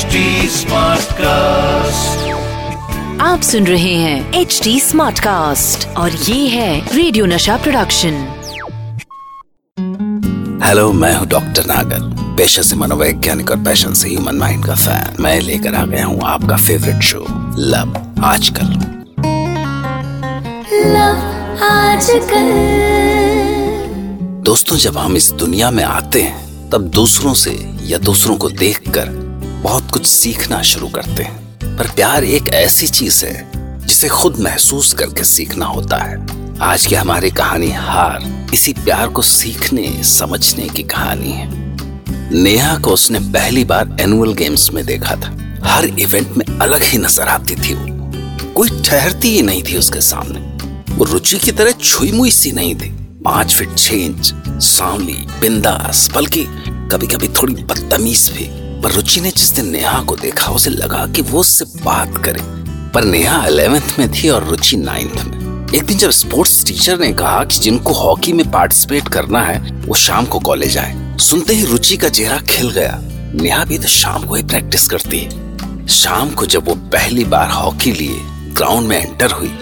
HD cast आप सुन रहे हैं एच डी स्मार्ट कास्ट और ये है रेडियो नशा प्रोडक्शन हेलो मैं हूँ डॉक्टर नागर पेशे से मनोवैज्ञानिक और पैशन से ह्यूमन माइंड का फ़ैन मैं लेकर आ गया हूँ आपका फेवरेट शो लव आजकल। दोस्तों जब हम इस दुनिया में आते हैं तब दूसरों से या दूसरों को देखकर बहुत कुछ सीखना शुरू करते हैं। पर प्यार एक ऐसी चीज़ है, जिसे खुद महसूस करके सीखना होता है। आज की हमारी कहानी हार, इसी प्यार को सीखने, समझने की कहानी है। नेहा को उसने पहली बार एनुअल गेम्स में देखा था। हर इवेंट में अलग ही नज़र आती थी वो। कोई ठहरती ही नहीं थी उसके सामने। वो रुचि की तरह छुई मुई सी नहीं थी। पाँच फीट छह इंच सांवली, बिंदास, बल्कि कभी कभी थोड़ी बदतमीज भी। पर रुचि ने जिस दिन नेहा को देखा, उसे लगा कि वो उससे बात करे। पर नेहा अलेवेंथ में थी और रुचि नाइन्थ में। एक दिन जब स्पोर्ट्स टीचर ने कहा कि जिनको हॉकी में पार्टिसिपेट करना है, वो शाम को कॉलेज आए। सुनते ही रुचि का चेहरा खिल गया। नेहा भी तो शाम को ही प्रैक्टिस करती है। शाम को जब वो पहली बार हॉकी लिए ग्राउंड में एंटर हुई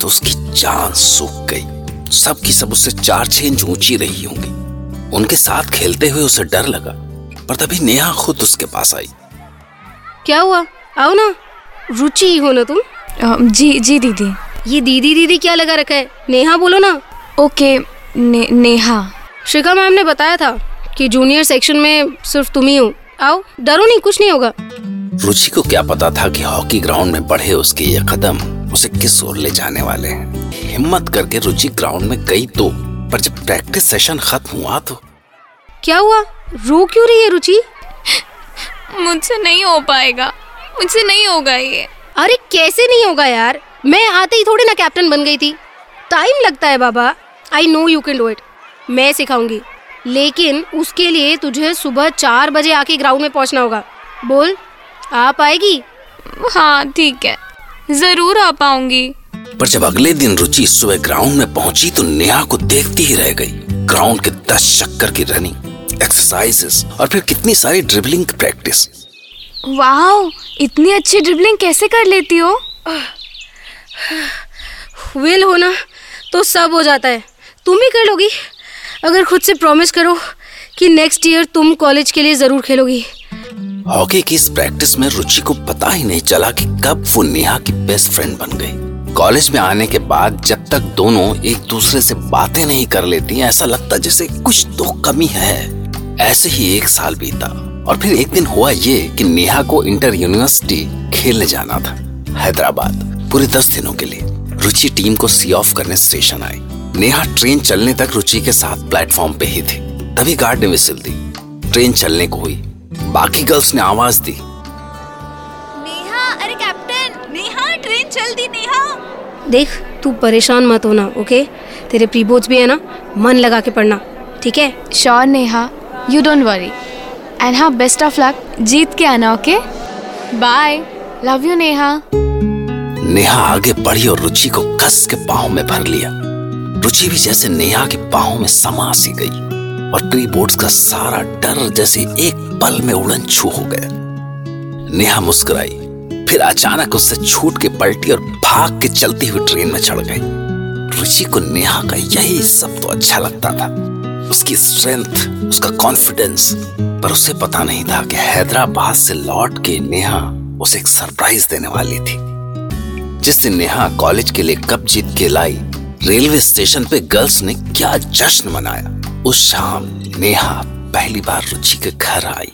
तो उसकी जान सूख गई। सबकी सब उससे चार छह इंच ऊँची रही होंगी। उनके साथ खेलते हुए उसे डर लगा। पर तभी नेहा खुद उसके पास आई। क्या हुआ? आओ ना। रुचि हो ना तुम? अ, जी जी दीदी। ये दीदी दीदी क्या लगा रखा है? नेहा बोलो ना। ओके ने, नेहा। शिखा मैम ने बताया था कि जूनियर सेक्शन में सिर्फ़ तुम ही हो। आओ डरो नहीं कुछ नहीं होगा। रुचि को क्या पता था कि हॉकी ग्राउंड में बढ़े उसके ये कदम उसे किस ओर ले जाने वाले हैं। हिम्मत करके रुचि ग्राउंड में गई तो पर जब प्रैक्टिस सेशन खत्म हुआ तो क्या हुआ? रो क्यों रही है रुचि? मुझसे नहीं हो पाएगा। मुझसे नहीं होगा ये। अरे कैसे नहीं होगा यार? मैं आते ही थोड़ी ना कैप्टन बन गई थी। टाइम लगता है बाबा। I know you can do it मैं सिखाऊँगी। लेकिन उसके लिए तुझे सुबह चार बजे आके ग्राउंड में पहुँचना होगा। बोल आ पाएगी हाँ ठीक है। ज़रूर आ पाऊँगी। पर जब अगले दिन रुचि सुबह ग्राउंड में पहुँची तो नेहा को देखती ही रह गई। ग्राउंड के दस चक्कर की रनिंग एक्सरसाइजेस और फिर कितनी सारी ड्रिबलिंग प्रैक्टिस वाओ इतनी अच्छी ड्रिबलिंग कैसे कर लेती हो? विल होना तो सब हो जाता है। तुम ही कर लोगी। अगर खुद से प्रॉमिस करो कि नेक्स्ट ईयर तुम कॉलेज के लिए ज़रूर खेलोगी। हॉकी की इस प्रैक्टिस में रुचि को पता ही नहीं चला कि कब वो नेहा की बेस्ट फ्रेंड बन गई। कॉलेज में आने के बाद जब तक दोनों एक दूसरे से बातें नहीं कर लेती ऐसा लगता जैसे कुछ तो कमी है। ऐसे ही एक साल बीता और फिर एक दिन हुआ ये कि नेहा को इंटर यूनिवर्सिटी खेलने जाना था हैदराबाद पूरे दस दिनों के लिए। रुचि टीम को सी ऑफ़ करने स्टेशन आई। नेहा ट्रेन चलने तक रुचि के साथ प्लेटफॉर्म पे ही थी। तभी गार्ड ने विसिल दी। ट्रेन चलने को हुई। बाकी गर्ल्स ने आवाज़ दी। नेहा अरे कैप्टन नेहा ट्रेन चल दी नेहा। देख तू परेशान मत होना ओके? तेरे प्री बोर्ड्स भी है ना? मन लगा के पढ़ना ठीक है? Sure Neha. You don't worry and हाँ बेस्ट ऑफ़ लक जीत के आना okay bye love you Neha Neha आगे बढ़ी और रुचि को कस के बाहों में भर लिया। रुचि भी जैसे नेहा के बाहों में समा सी गई और प्री बोर्ड्स का सारा डर जैसे एक पल में उड़न छू हो गया। नेहा मुस्कुराई, फिर अचानक उससे छूट के पलटी और भाग के चलती हुई ट्रेन में चढ़ गई। रुचि को नेहा का यही सब तो अच्छा लगता था। उसकी स्ट्रेंथ उसका कॉन्फिडेंस पर उसे पता नहीं था कि हैदराबाद से लौट के नेहा उसे एक सरप्राइज़ देने वाली थी। जिस दिन नेहा कॉलेज के लिए कप जीत के लाई रेलवे स्टेशन पे गर्ल्स ने क्या जश्न मनाया। उस शाम नेहा पहली बार रुचि के घर आई।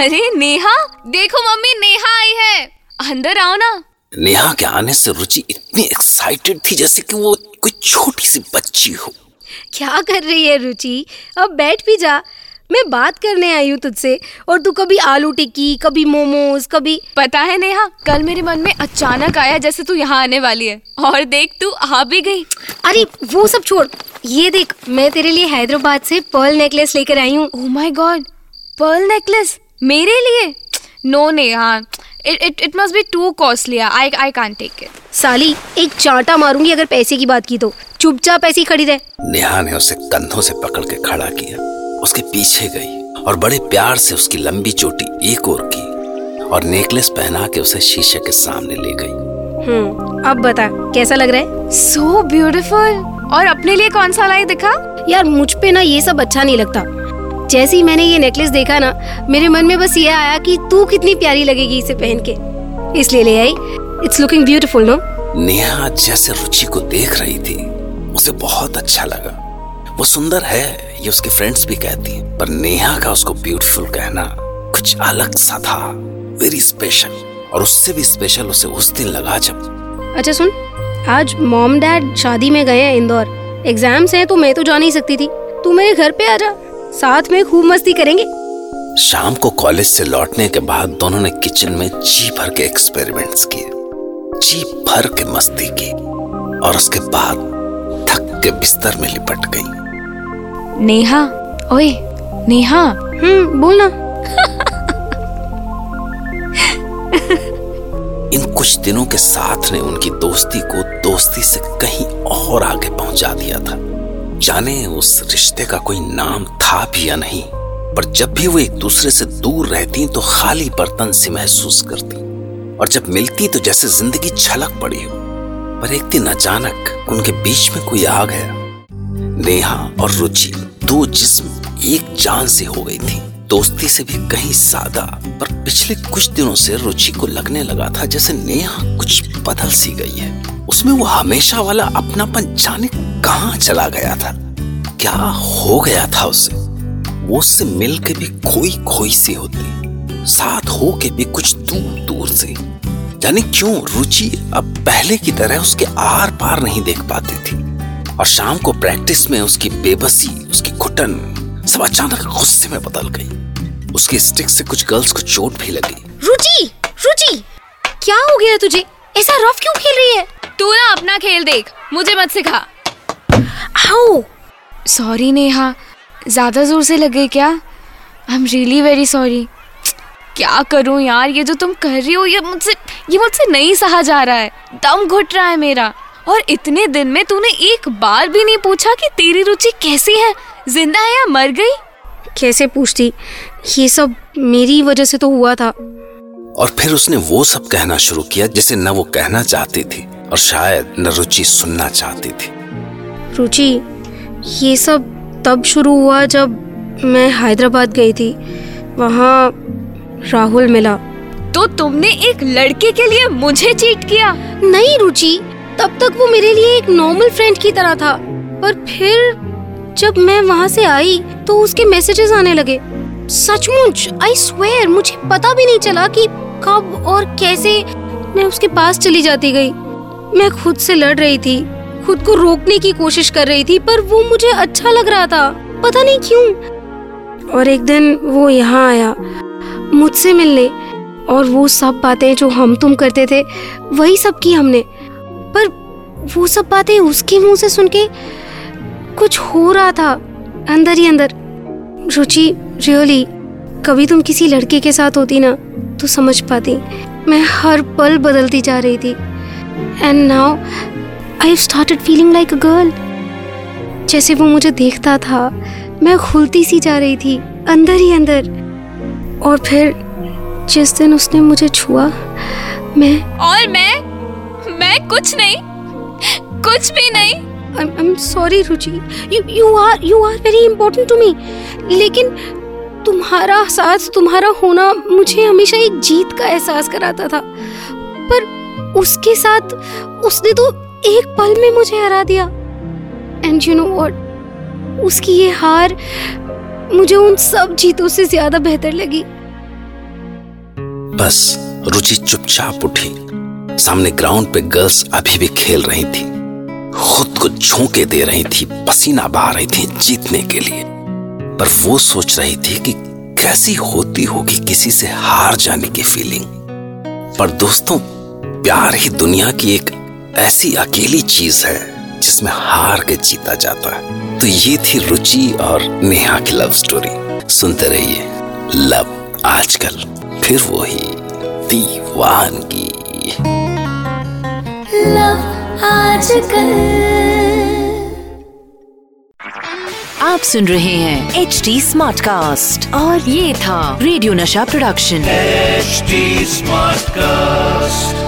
अरे नेहा, देखो मम्मी, नेहा आई है। अंदर आओ ना। नेहा के आने से रुचि इतनी एक्साइटेड थी जैसे कि वो कोई छोटी सी बच्ची हो। क्या कर रही है रुचि? अब बैठ भी जा। मैं बात करने आई हूँ तुझसे। और तू कभी आलू टिक्की कभी मोमोज कभी पता है नेहा कल मेरे मन में अचानक आया जैसे तू यहाँ आने वाली है। और देख तू आ भी गई। अरे वो सब छोड़। ये देख मैं तेरे लिए हैदराबाद से पर्ल नेकलेस लेकर आई हूँ। Oh my God pearl necklace मेरे लिए? No Neha it it it must be too costly I I can't take it साली एक चांटा मारूँगी अगर पैसे की बात की तो। चुपचाप ऐसी खड़ी रहे। नेहा ने उसे कंधों से पकड़ के खड़ा किया। उसके पीछे गई और बड़े प्यार से उसकी लंबी चोटी एक और की और नेकलेस पहना के उसे शीशे के सामने ले गई। हम्म अब बता कैसा लग रहा है? सो ब्यूटीफुल और अपने लिए कौन सा लाई दिखा? यार मुझ पे ना ये सब अच्छा नहीं लगता। जैसे ही मैंने ये नेकलेस देखा ना मेरे मन में बस ये आया कि तू कितनी प्यारी लगेगी इसे पहन के। इसलिए ले आई। It's looking beautiful no Neha जैसे रुचि को देख रही थी उसे बहुत अच्छा लगा। वो सुंदर है ये उसके फ्रेंड्स भी कहती हैं पर नेहा का उसको ब्यूटीफुल कहना कुछ अलग सा था वेरी स्पेशल और उससे भी स्पेशल उसे उस दिन लगा जब अच्छा सुन आज मॉम डैड शादी में गए हैं इंदौर। एग्ज़ाम्स हैं तो मैं तो जा नहीं सकती थी। तू मेरे घर पे आ जा। साथ में खूब मस्ती करेंगे। शाम को कॉलेज से लौटने के बाद दोनों ने किचन में जी भर के एक्सपेरिमेंट्स किए। जी भर के मस्ती की और उसके बाद थक के बिस्तर में लिपट गई। नेहा ओए नेहा हम्म बोलना इन कुछ दिनों के साथ ने उनकी दोस्ती को दोस्ती से कहीं और आगे पहुँचा दिया था। जाने उस रिश्ते का कोई नाम था भी या नहीं, पर जब भी वो एक दूसरे से दूर रहती तो खाली बर्तन से महसूस करती। और जब मिलती तो जैसे ज़िंदगी छलक पड़ी हो। पर एक दिन अचानक उनके बीच में कोई आ गया। नेहा और रुचि दो जिस्म एक जान से हो गई थी। दोस्ती से भी कहीं सादा, पर पिछले कुछ दिनों से रुचि को लगने लगा था जैसे नेहा कुछ बदल सी गई है। उसमें वो हमेशा वाला अपनापन जाने कहाँ चला गया था? क्या हो गया था उसे? वो उससे मिल के भी खोई खोई सी होती। साथ हो के भी कुछ दूर दूर से। जाने क्यों रुचि अब पहले की तरह उसके आर पार नहीं देख पाती थी। और शाम को प्रैक्टिस में उसकी बेबसी, उसकी घुटन सब अचानक गुस्से में बदल गई। उसके स्टिक से कुछ गर्ल्स को चोट भी लगी। रुचि रुचि, क्या हो गया तुझे? ऐसा रफ क्यों खेल रही है? तू ना अपना खेल देख, मुझे मत सिखा। आओ सॉरी नेहा ज़्यादा ज़ोर से लग गई क्या? I am really very sorry क्या करूँ यार? ये जो तुम कर रही हो ये मुझसे ये मुझसे नहीं सहा जा रहा है। दम घुट रहा है मेरा। और इतने दिन में तूने एक बार भी नहीं पूछा कि तेरी रुचि कैसी है? ज़िंदा है या मर गई? कैसे पूछती? ये सब मेरी वजह से तो हुआ था। और फिर उसने वो सब कहना शुरू किया जिसे न वो कहना चाहती थी और शायद न रुचि सुनना चाहती थी। रुचि ये सब तब शुरू हुआ जब मैं हैदराबाद गई थी। वहाँ राहुल मिला। तो तुमने एक लड़के के लिए मुझे चीट किया? नहीं रुचि तब तक वो मेरे लिए एक नॉर्मल फ्रेंड की तरह था। पर फिर जब मैं वहाँ से आई तो उसके मैसेजेस आने लगे। सचमुच आई स्वेयर मुझे पता भी नहीं चला कि कब और कैसे मैं उसके पास चली जाती गई। मैं खुद से लड़ रही थी। खुद को रोकने की कोशिश कर रही थी, पर वो मुझे अच्छा लग रहा था। पता नहीं क्यों। और एक दिन वो यहाँ आया, मुझसे मिलने। और वो सब बातें जो हम तुम करते थे, वही सब की हमने। पर वो सब बातें उसके मुँह से सुन के कुछ हो रहा था, अंदर ही अंदर। रुचि, रियली, कभी तुम किसी लड़के के साथ होती ना तो समझ पाती। मैं हर पल बदलती जा रही थी। And now I started feeling like a girl जैसे वो मुझे देखता था मैं खुलती सी जा रही थी अंदर ही अंदर। और फिर जिस दिन उसने मुझे छुआ मैं और मैं मैं कुछ नहीं कुछ भी नहीं। I'm, I'm sorry Ruchi you, you are you are very important to me. लेकिन तुम्हारा साथ तुम्हारा होना मुझे हमेशा एक जीत का एहसास कराता था। पर उसके साथ उसने तो एक पल में मुझे हरा दिया। एंड यू नो व्हाट उसकी ये हार मुझे उन सब जीतों से ज़्यादा बेहतर लगी। बस, रुचि चुपचाप उठी। सामने ग्राउंड पे गर्ल्स अभी भी खेल रही थी। खुद को झोंके दे रही थी, पसीना बहा रही थी जीतने के लिए। पर वो सोच रही थी कि कैसी होती होगी किसी से हार जाने की फीलिंग पर दोस्तों, प्यार ही दुनिया की एक ऐसी अकेली चीज़ है जिसमें हार के जीता जाता है। तो ये थी रुचि और नेहा की लव स्टोरी सुनते रहिए। लव आजकल फिर वही दीवानगी। लव आजकल। आप सुन रहे हैं एच डी स्मार्ट कास्ट और ये था रेडियो नशा प्रोडक्शन एचडी स्मार्ट Smartcast.